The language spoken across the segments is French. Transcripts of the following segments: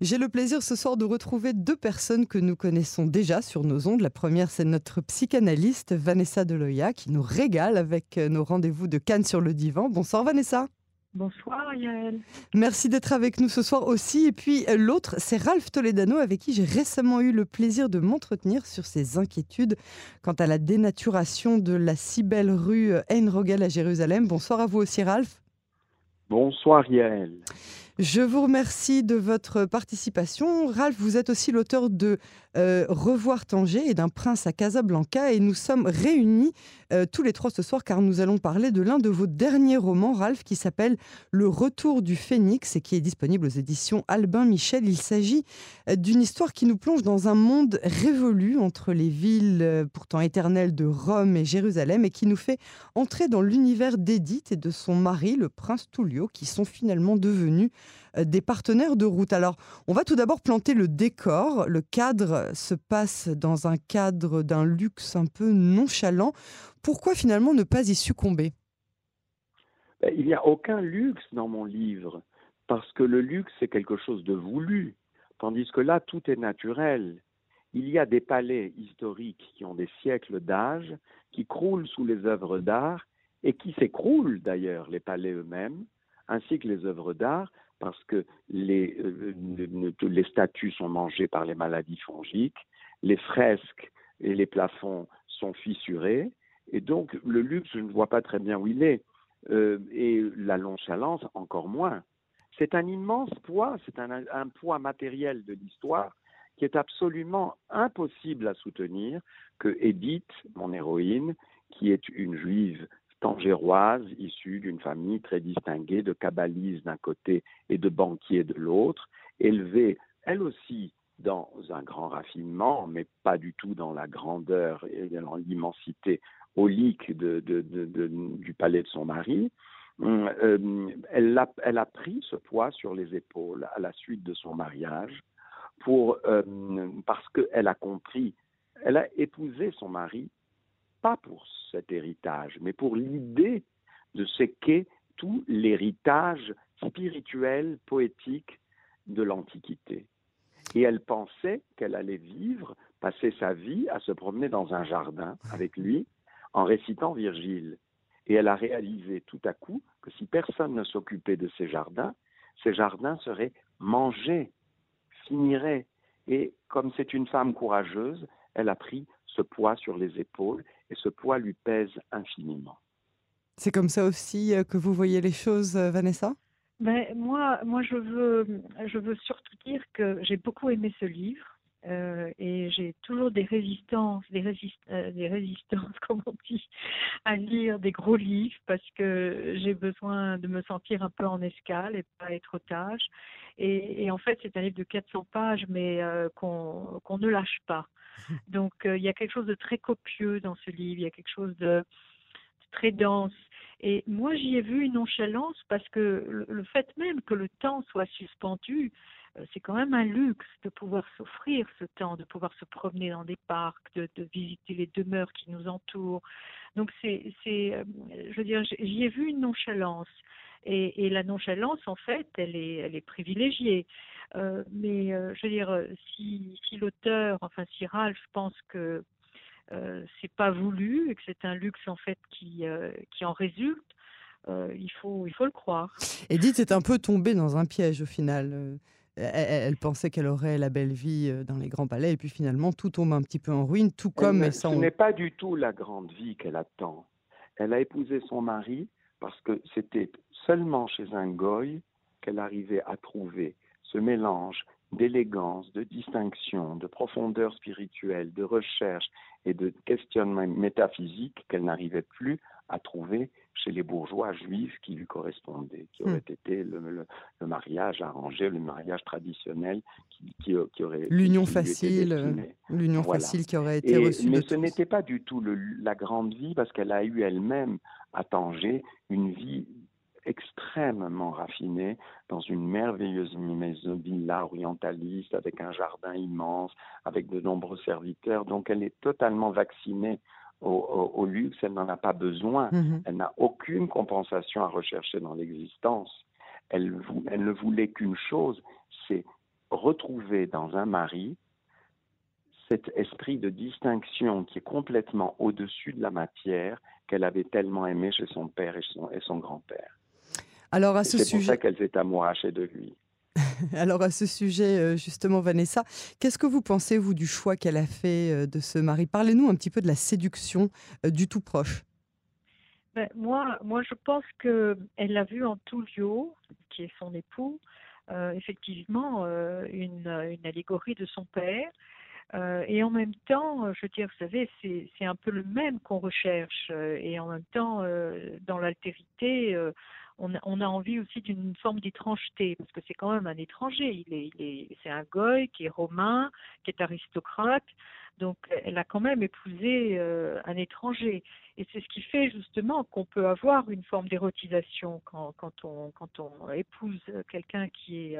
J'ai le plaisir ce soir de retrouver deux personnes que nous connaissons déjà sur nos ondes. La première, c'est notre psychanalyste Vanessa Deloya qui nous régale avec euh, nos rendez-vous de Cannes sur le divan. Bonsoir Vanessa. Bonsoir Yael. Merci d'être avec nous ce soir aussi. Et puis euh, l'autre, c'est Ralph Toledano avec qui j'ai récemment eu le plaisir de m'entretenir sur ses inquiétudes quant à la dénaturation de la si belle rue Ein Rogel à Jérusalem. Bonsoir à vous aussi Ralph. Bonsoir Yael. Je vous remercie de votre participation. Ralph, vous êtes aussi l'auteur de euh, Revoir Tanger et d'un prince à Casablanca et nous sommes réunis euh, tous les trois ce soir car nous allons parler de l'un de vos derniers romans, Ralph, qui s'appelle Le Retour du Phénix et qui est disponible aux éditions Albin Michel. Il s'agit euh, d'une histoire qui nous plonge dans un monde révolu entre les villes pourtant éternelles de Rome et Jérusalem et qui nous fait entrer dans l'univers d'Édith et de son mari, le prince Tullio, qui sont finalement devenus des partenaires de route. Alors, on va tout d'abord planter le décor. Le cadre se passe dans un cadre d'un luxe un peu nonchalant. Pourquoi finalement ne pas y succomber? Ben, Il n'y a aucun luxe dans mon livre, parce que le luxe, c'est quelque chose de voulu, tandis que là, tout est naturel. Il y a des palais historiques qui ont des siècles d'âge, qui croulent sous les œuvres d'art, et qui s'écroulent d'ailleurs, les palais eux-mêmes, ainsi que les œuvres d'art, parce que les, euh, les statues sont mangées par les maladies fongiques, les fresques et les plafonds sont fissurés, et donc le luxe, je ne vois pas très bien où il est, euh, et la nonchalance encore moins. C'est un immense poids, c'est un poids matériel de l'histoire qui est absolument impossible à soutenir que Edith, mon héroïne, qui est une juive tangéroise, issue d'une famille très distinguée de kabbalistes d'un côté et de banquiers de l'autre, élevée elle aussi dans un grand raffinement, mais pas du tout dans la grandeur et dans l'immensité holique de, du palais de son mari. Euh, elle, a, elle, a, pris ce poids sur les épaules à la suite de son mariage pour, euh, parce qu'elle a compris, elle a épousé son mari pas pour cet héritage, mais pour l'idée de ce qu'est tout l'héritage spirituel, poétique de l'Antiquité. Et elle pensait qu'elle allait vivre, passer sa vie à se promener dans un jardin avec lui en récitant Virgile. Et elle a réalisé tout à coup que si personne ne s'occupait de ces jardins, ces jardins seraient mangés, finiraient. Et comme c'est une femme courageuse, elle a pris ce poids sur les épaules et ce poids lui pèse infiniment. C'est comme ça aussi euh, que vous voyez les choses, euh, Vanessa? Ben, moi, moi je, veux, je veux surtout dire que j'ai beaucoup aimé ce livre euh, et j'ai toujours des résistances, des, des résistances, comme on dit, à lire des gros livres parce que j'ai besoin de me sentir un peu en escale et pas être otage. Et, et en fait, c'est un livre de 400 pages, mais qu'on ne lâche pas. Donc euh, il y a quelque chose de très copieux dans ce livre, il y a quelque chose de, très dense. Et moi j'y ai vu une nonchalance parce que le, fait même que le temps soit suspendu, euh, c'est quand même un luxe de pouvoir s'offrir ce temps, de pouvoir se promener dans des parcs, de, visiter les demeures qui nous entourent. Donc c'est, euh, je veux dire, j'y ai vu une nonchalance. Et, la nonchalance, en fait, elle est, privilégiée. Euh, mais euh, je veux dire, si, si l'auteur, enfin si Ralph pense que euh, c'est pas voulu et que c'est un luxe en fait qui, qui en résulte, il, faut, il faut le croire. Edith est un peu tombée dans un piège au final. Elle, pensait qu'elle aurait la belle vie dans les grands palais, et puis finalement tout tombe un petit peu en ruine, tout comme elle, Ce n'est pas du tout la grande vie qu'elle attend. Elle a épousé son mari parce que c'était seulement chez un goy qu'elle arrivait à trouver ce mélange d'élégance, de distinction, de profondeur spirituelle, de recherche et de questionnement métaphysique qu'elle n'arrivait plus à trouver chez les bourgeois juifs qui lui correspondaient, qui aurait hmm. été le, mariage arrangé, le mariage traditionnel qui, aurait l'union facile, euh, l'union facile qui aurait été reçue. Mais ce n'était pas du tout la grande vie parce qu'elle a eu elle-même à Tanger une vie extrêmement raffinée dans une merveilleuse maison villa orientaliste avec un jardin immense, avec de nombreux serviteurs. Donc elle est totalement vaccinée au, luxe, elle n'en a pas besoin. Mhm. Elle n'a aucune compensation à rechercher dans l'existence. Elle, elle ne voulait qu'une chose, c'est retrouver dans un mari cet esprit de distinction qui est complètement au-dessus de la matière qu'elle avait tellement aimé chez son père et son, et son grand-père. Alors à ce C'est sujet, pour ça qu'elle s'est amourachée de lui. alors à ce sujet euh, justement, Vanessa, qu'est-ce que vous pensez vous du choix qu'elle a fait euh, de ce mari? Parlez-nous un petit peu de la séduction euh, du tout proche. Ben, moi, je pense qu'elle a vu en Tullio, qui est son époux, effectivement une allégorie de son père. Euh, et en même temps, euh, je veux dire, vous savez, c'est un peu le même qu'on recherche. euh, et en même temps, dans l'altérité, on, a- envie aussi d'une forme d'étrangeté, parce que c'est quand même un étranger. Il est, il est, c'est un goy qui est romain, qui est aristocrate. Donc, elle a quand même épousé un étranger. Et c'est ce qui fait justement qu'on peut avoir une forme d'érotisation quand, quand, on, quand on épouse quelqu'un qui est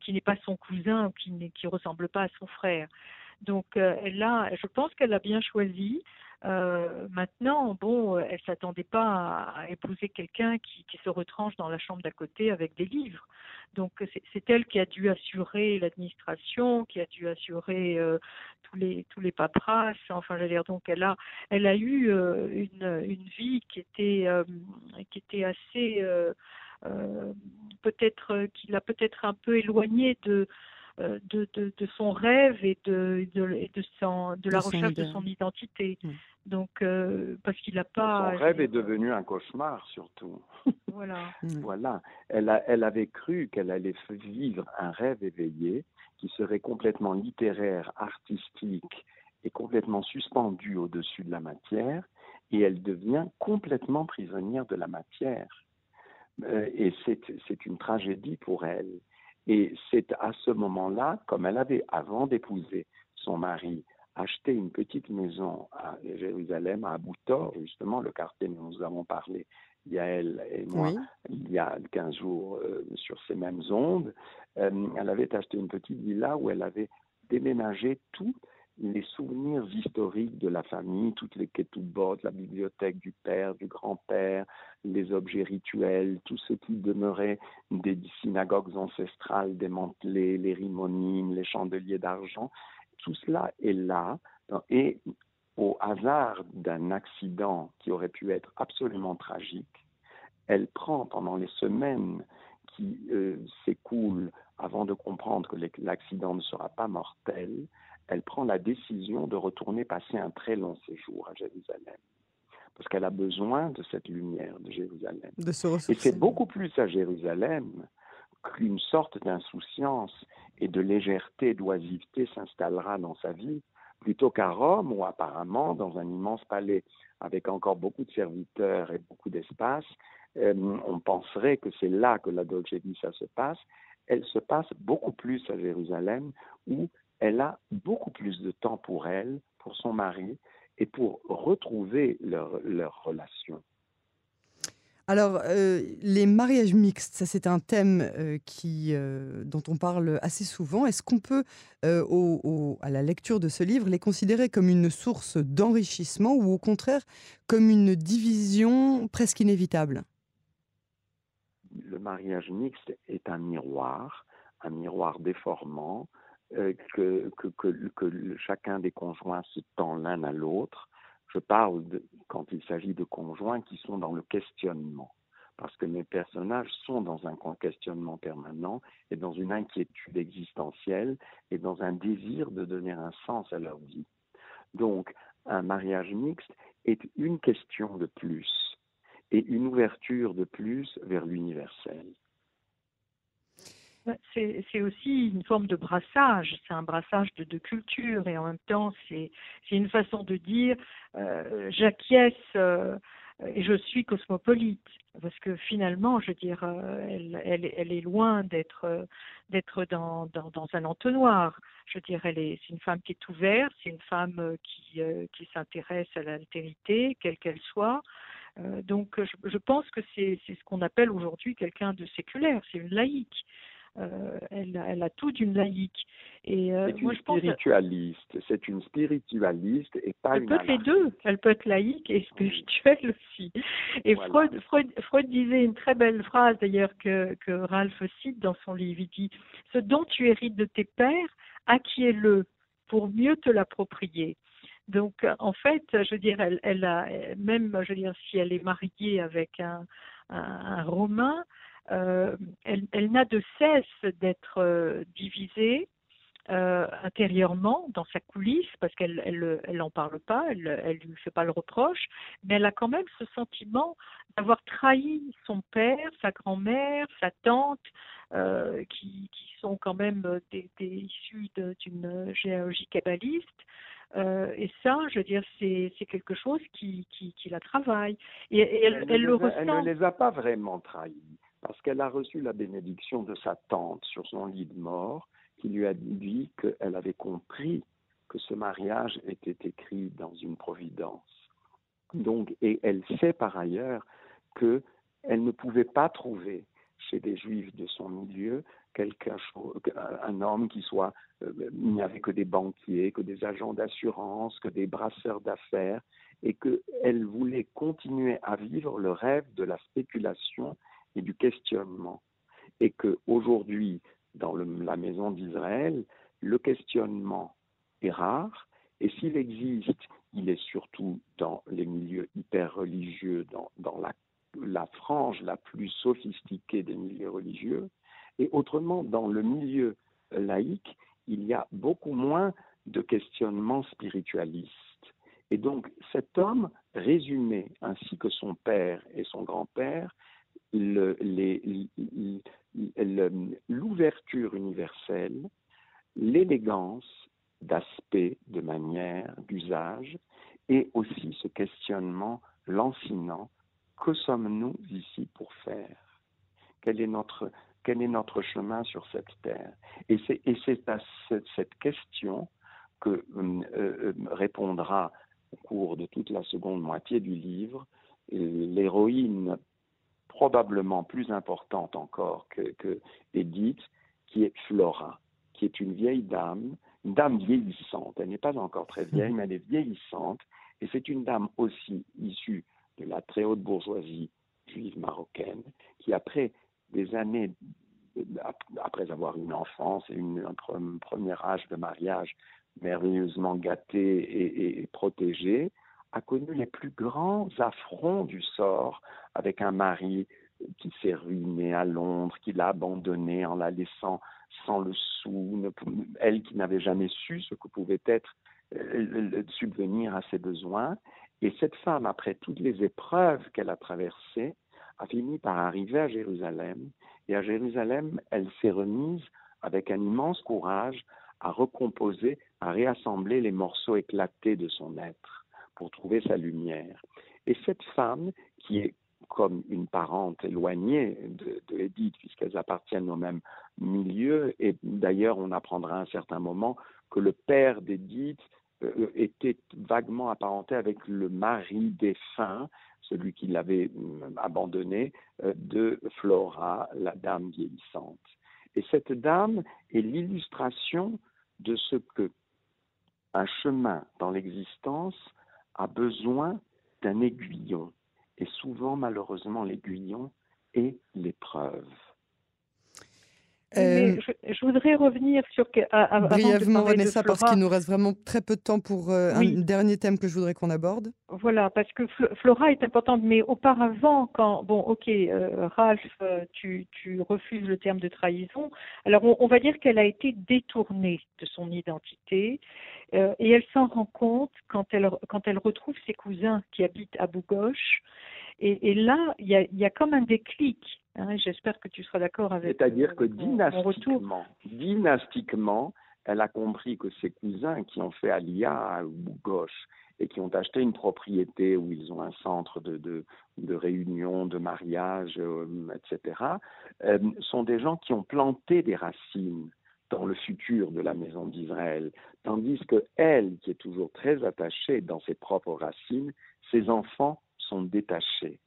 qui n'est pas son cousin ou qui ne ressemble pas à son frère. Donc euh, elle a, je pense qu'elle a bien choisi. Euh, maintenant, bon, euh, elle s'attendait pas à, épouser quelqu'un qui, se retranche dans la chambre d'à côté avec des livres. Donc c'est elle qui a dû assurer l'administration, qui a dû assurer euh, tous les tous les paperasses. Enfin, veux dire, donc elle a elle a eu euh, une une vie qui était euh, qui était assez euh, euh, peut-être euh, qui l'a peut-être un peu éloignée de, euh, de, de, de son rêve et de, de, et de, son, de la recherche de son identité. Mm. Donc, euh, parce qu'il n'a pas. Son rêve est devenu un cauchemar surtout. Voilà. Mm. Voilà, elle, a- elle avait cru qu'elle allait vivre un rêve éveillé qui serait complètement littéraire, artistique et complètement suspendu au-dessus de la matière, et elle devient complètement prisonnière de la matière. Euh, et c'est c'est une tragédie pour elle. Et c'est à ce moment-là, comme elle avait, avant d'épouser son mari, acheté une petite maison à Jérusalem, à Abu Tor, justement, le quartier dont nous avons parlé, Yael et moi, Oui. il y a 15 jours euh, sur ces mêmes ondes, euh, elle avait acheté une petite villa où elle avait déménagé tous les souvenirs historiques de la famille, toutes les ketubot, la bibliothèque du père, du grand-père, les objets rituels, tout ce qui demeurait des synagogues ancestrales démantelées, les rimonimes, les chandeliers d'argent, tout cela est là. Et au hasard d'un accident qui aurait pu être absolument tragique, elle prend pendant les semaines qui euh, s'écoulent avant de comprendre que l'accident ne sera pas mortel, elle prend la décision de retourner passer un très long séjour à Jérusalem. Parce qu'elle a besoin de cette lumière de Jérusalem. De se Et c'est beaucoup plus à Jérusalem qu'une sorte d'insouciance et de légèreté, d'oisiveté s'installera dans sa vie, plutôt qu'à Rome, où apparemment, dans un immense palais avec encore beaucoup de serviteurs et beaucoup d'espace, euh, on penserait que c'est là que la Dolce Vita se passe. Elle se passe beaucoup plus à Jérusalem, où elle a beaucoup plus de temps pour elle, pour son mari, et pour retrouver leur, leur relation. Alors, euh, les mariages mixtes, ça c'est un thème euh, qui, euh, dont on parle assez souvent. Est-ce qu'on peut, au- au- à la lecture de ce livre, les considérer comme une source d'enrichissement ou au contraire comme une division presque inévitable? Le mariage mixte est un miroir, un miroir déformant que, que, que, chacun des conjoints se tend l'un à l'autre. Je parle quand il s'agit de conjoints qui sont dans le questionnement, parce que mes personnages sont dans un questionnement permanent et dans une inquiétude existentielle et dans un désir de donner un sens à leur vie. Donc, un mariage mixte est une question de plus et une ouverture de plus vers l'universel. C'est aussi une forme de brassage, c'est un brassage de deux cultures et en même temps c'est une façon de dire euh, j'acquiesce euh, et je suis cosmopolite parce que finalement je veux dire euh, elle, elle, elle est loin d'être euh, d'être dans, dans, dans un entonnoir. Je veux dire c'est une femme qui est ouverte, c'est une femme euh, qui qui s'intéresse à l'altérité quelle qu'elle soit. Donc je, je pense que c'est c'est ce qu'on appelle aujourd'hui quelqu'un de séculaire, c'est une laïque. Elle, elle, a tout d'une laïque. Et c'est une spiritualiste. C'est une spiritualiste et pas elle une. Elle peut être les deux. Elle peut être laïque et spirituelle aussi. Et Freud, Freud, Freud, disait une très belle phrase d'ailleurs que, que Ralph cite dans son livre. Il dit "Ce dont tu hérites de tes pères, acquiers-le pour mieux te l'approprier." Donc, en fait, je veux dire, elle, elle a, même, je veux dire, si elle est mariée avec un, un, Romain, euh, elle, elle n'a de cesse d'être euh, divisée euh, intérieurement dans sa coulisse parce qu'elle elle, elle en parle pas, elle elle lui fait pas le reproche, mais elle a quand même ce sentiment d'avoir trahi son père, sa grand-mère, sa tante, euh, qui, qui sont quand même des, des issus d'une généalogie kabbaliste. Euh, et ça, je veux dire, c'est quelque chose qui, qui, qui, la travaille. Et, elle, elle, le ressent. Elle ne les a pas vraiment trahis, parce qu'elle a reçu la bénédiction de sa tante sur son lit de mort, qui lui a dit qu'elle avait compris que ce mariage était écrit dans une providence. Donc, et elle sait par ailleurs qu'elle ne pouvait pas trouver chez des juifs de son milieu quelqu'un, un homme qui soit, euh, il n'y avait que des banquiers, que des agents d'assurance, que des brasseurs d'affaires, et qu'elle voulait continuer à vivre le rêve de la spéculation et du questionnement. Et qu'aujourd'hui, dans la maison d'Israël, le questionnement est rare, et s'il existe, il est surtout dans les milieux hyper religieux, dans, la, frange la plus sophistiquée des milieux religieux, et autrement, dans le milieu laïque, il y a beaucoup moins de questionnements spiritualistes. Et donc cet homme résumait, ainsi que son père et son grand-père, l'ouverture universelle, l'élégance d'aspect, de manière, d'usage, et aussi ce questionnement lancinant, que sommes-nous ici pour faire? Quel est notre quel est notre chemin sur cette terre? Et c'est à cette, question que euh, euh, répondra au cours de toute la seconde moitié du livre l'héroïne probablement plus importante encore que, que, Edith, qui est Flora, qui est une vieille dame, une dame vieillissante. Elle n'est pas encore très vieille, mais elle est vieillissante. Et c'est une dame aussi issue de la très haute bourgeoisie juive marocaine, qui après des années après avoir une enfance et une, un premier âge de mariage merveilleusement gâté et, et, protégé, a connu les plus grands affronts du sort avec un mari qui s'est ruiné à Londres, qui l'a abandonné en la laissant sans le sou, elle qui n'avait jamais su ce que pouvait être euh, subvenir à ses besoins. Et cette femme, après toutes les épreuves qu'elle a traversées, a fini par arriver à Jérusalem. Et à Jérusalem, elle s'est remise avec un immense courage à recomposer, à réassembler les morceaux éclatés de son être pour trouver sa lumière. Et cette femme, qui est comme une parente éloignée de, Edith, puisqu'elles appartiennent au même milieu, et d'ailleurs on apprendra à un certain moment que le père d'Edith euh, était vaguement apparenté avec le mari défunt celui qui l'avait hum, abandonné, euh, de Flora, la dame vieillissante. Et cette dame est l'illustration de ce que un chemin dans l'existence a besoin d'un aiguillon. Et souvent, malheureusement, l'aiguillon est l'épreuve. Euh, je, voudrais revenir sur brièvement Vanessa parce qu'il nous reste vraiment très peu de temps pour euh, un dernier thème que je voudrais qu'on aborde. Voilà parce que Flora est importante, mais auparavant quand bon ok euh, Ralph tu, tu, refuses le terme de trahison, alors on, va dire qu'elle a été détournée de son identité et elle s'en rend compte quand elle quand elle retrouve ses cousins qui habitent à Bougoche et, et là il y a, y a comme un déclic j'espère que tu seras d'accord avec C'est-à-dire euh, que dynastiquement, dynastiquement, elle a compris que ses cousins qui ont fait Alia ou gauche et qui ont acheté une propriété où ils ont un centre de, de, de réunion, de mariage, euh, etc., euh, sont des gens qui ont planté des racines dans le futur de la maison d'Israël, tandis que elle, qui est toujours très attachée dans ses propres racines, ses enfants sont détachés.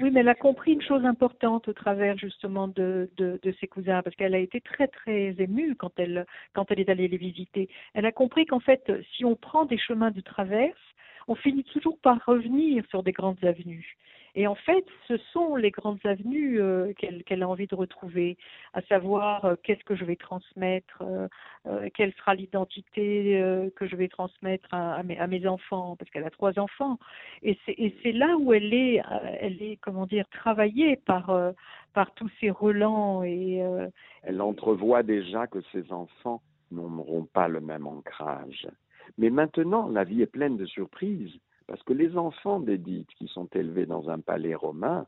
Oui, mais elle a compris une chose importante au travers justement de, de, ses cousins, parce qu'elle a été très très émue quand elle quand elle est allée les visiter. Elle a compris qu'en fait, si on prend des chemins de traverse, on finit toujours par revenir sur des grandes avenues. Et en fait, ce sont les grandes avenues euh, qu'elle a envie de retrouver, à savoir euh, qu'est-ce que je vais transmettre, euh, quelle sera l'identité que je vais transmettre à, mes, enfants, parce qu'elle a trois enfants. Et c'est là où elle est, elle est, comment dire, travaillée par par tous ces relents et. Elle entrevoit déjà que ses enfants n'auront pas le même ancrage. Mais maintenant, la vie est pleine de surprises. Parce que les enfants d'Édith qui sont élevés dans un palais romain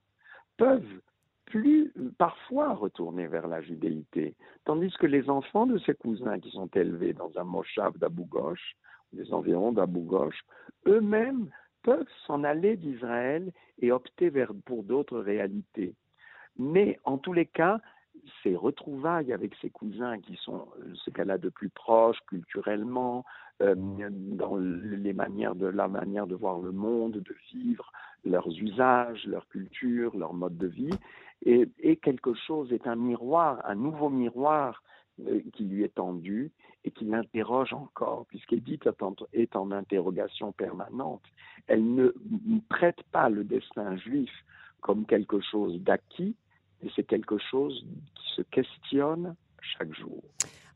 peuvent plus parfois retourner vers la judéité, tandis que les enfants de ses cousins qui sont élevés dans un moshav d'Abou Ghosh, les environs d'Abou Ghosh, eux-mêmes peuvent s'en aller d'Israël et opter pour d'autres réalités. Mais en tous les cas, ces retrouvailles avec ses cousins qui sont ce qu'elle a de plus proche culturellement, euh, dans les manières de la manière de voir le monde, de vivre, leurs usages, leur culture, leur mode de vie, et, quelque chose est un miroir, un nouveau miroir euh, qui lui est tendu et qui l'interroge encore, puisqu'Edith est en interrogation permanente. Elle ne traite pas le destin juif comme quelque chose d'acquis, mais c'est quelque chose qui se questionne chaque jour.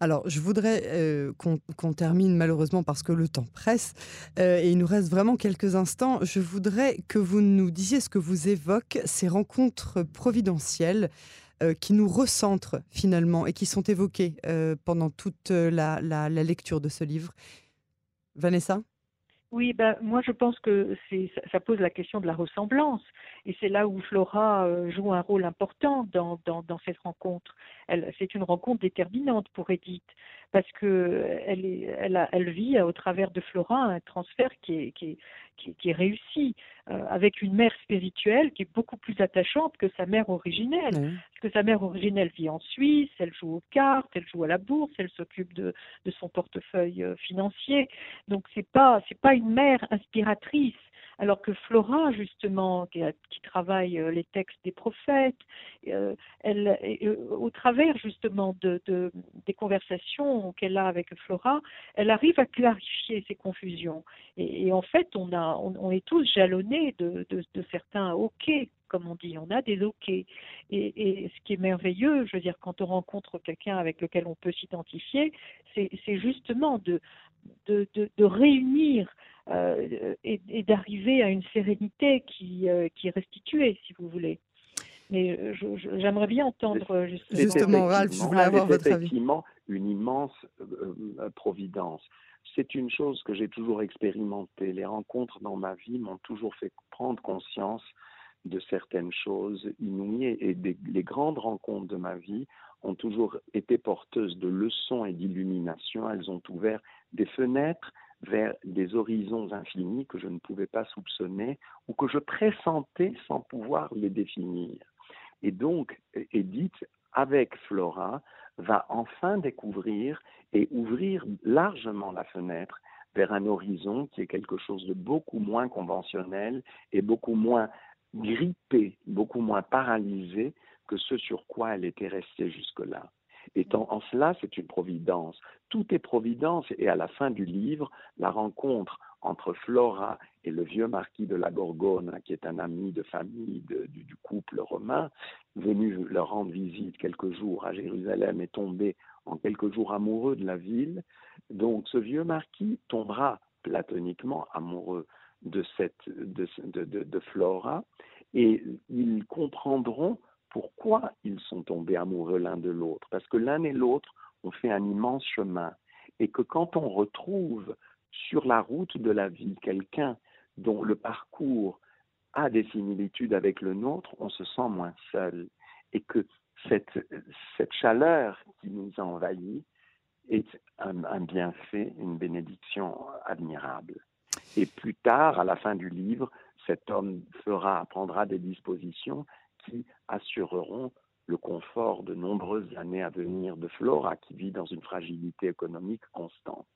Alors, je voudrais euh, qu'on termine malheureusement parce que le temps presse euh, et il nous reste vraiment quelques instants. Je voudrais que vous nous disiez ce que vous évoquent ces rencontres providentielles euh, qui nous recentrent finalement et qui sont évoquées pendant toute la, lecture de ce livre. Vanessa? Oui, ben, moi je pense que ça, pose la question de la ressemblance. Et c'est là où Flora joue un rôle important dans, dans, dans cette rencontre. C'est une rencontre déterminante pour Edith parce que elle, est, elle, elle vit au travers de Flora un transfert qui est, qui qui, est réussi euh, avec une mère spirituelle qui est beaucoup plus attachante que sa mère originelle. Parce que sa mère originelle vit en Suisse, elle joue aux cartes, elle joue à la bourse, elle s'occupe de, de son portefeuille euh, financier. Donc c'est pas c'est pas une mère inspiratrice alors que Flora, justement, qui, travaille euh, les textes des prophètes, euh, elle, euh, au travers justement de, des conversations qu'elle a avec Flora, elle arrive à clarifier ces confusions. Et, en fait, on, est tous jalonnés de, certains OK comme on dit, on a des OK. Et, ce qui est merveilleux, je veux dire, quand on rencontre quelqu'un avec lequel on peut s'identifier, c'est justement de, réunir euh, et, d'arriver à une sérénité qui, euh, qui est restituée, si vous voulez. Mais euh, j'aimerais bien entendre justement, justement Ralph, je voulais avoir votre avis. Effectivement, une immense providence. C'est une chose que j'ai toujours expérimentée. Les rencontres dans ma vie m'ont toujours fait prendre conscience de certaines choses inouïes et les grandes rencontres de ma vie ont toujours été porteuses de leçons et d'illumination. Elles ont ouvert des fenêtres vers des horizons infinis que je ne pouvais pas soupçonner ou que je pressentais sans pouvoir les définir. Et donc, Edith, avec Flora, va enfin découvrir et ouvrir largement la fenêtre vers un horizon qui est quelque chose de beaucoup moins conventionnel et beaucoup moins grippé, beaucoup moins paralysé que ce sur quoi elle était restée jusque-là. Et en, cela, c'est une providence. Tout est providence. Et à la fin du livre, la rencontre entre Flora et le vieux marquis de la Gorgone, qui est un ami de famille du, couple venu leur rendre visite quelques jours à Jérusalem et tombé en quelques jours amoureux de la ville. Donc ce vieux marquis tombera platoniquement amoureux de, cette, de Flora et ils comprendront pourquoi ils sont tombés amoureux l'un de l'autre. Parce que l'un et l'autre ont fait un immense chemin. Et que quand on retrouve sur la route de la vie quelqu'un dont le parcours a des similitudes avec le nôtre, on se sent moins seul. Et que cette, cette chaleur qui nous envahit est un, un bienfait, une bénédiction admirable. Et plus tard, à la fin du livre, cet homme fera, prendra des dispositions qui assureront le confort de nombreuses années à venir de Flora qui vit dans une fragilité économique constante.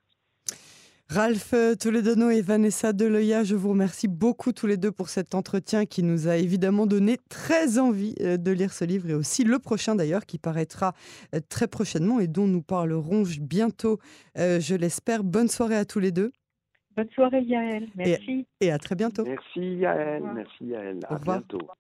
Ralph Toledano et Vanessa Deloya, je vous remercie beaucoup tous les deux pour cet entretien qui nous a évidemment donné très envie euh, de lire ce livre et aussi le prochain d'ailleurs qui paraîtra euh, très prochainement et dont nous parlerons bientôt, euh, je l'espère. Bonne soirée à tous les deux. Bonne soirée Yael, merci. Et, à très bientôt. Merci Yael, merci Yael, à bientôt.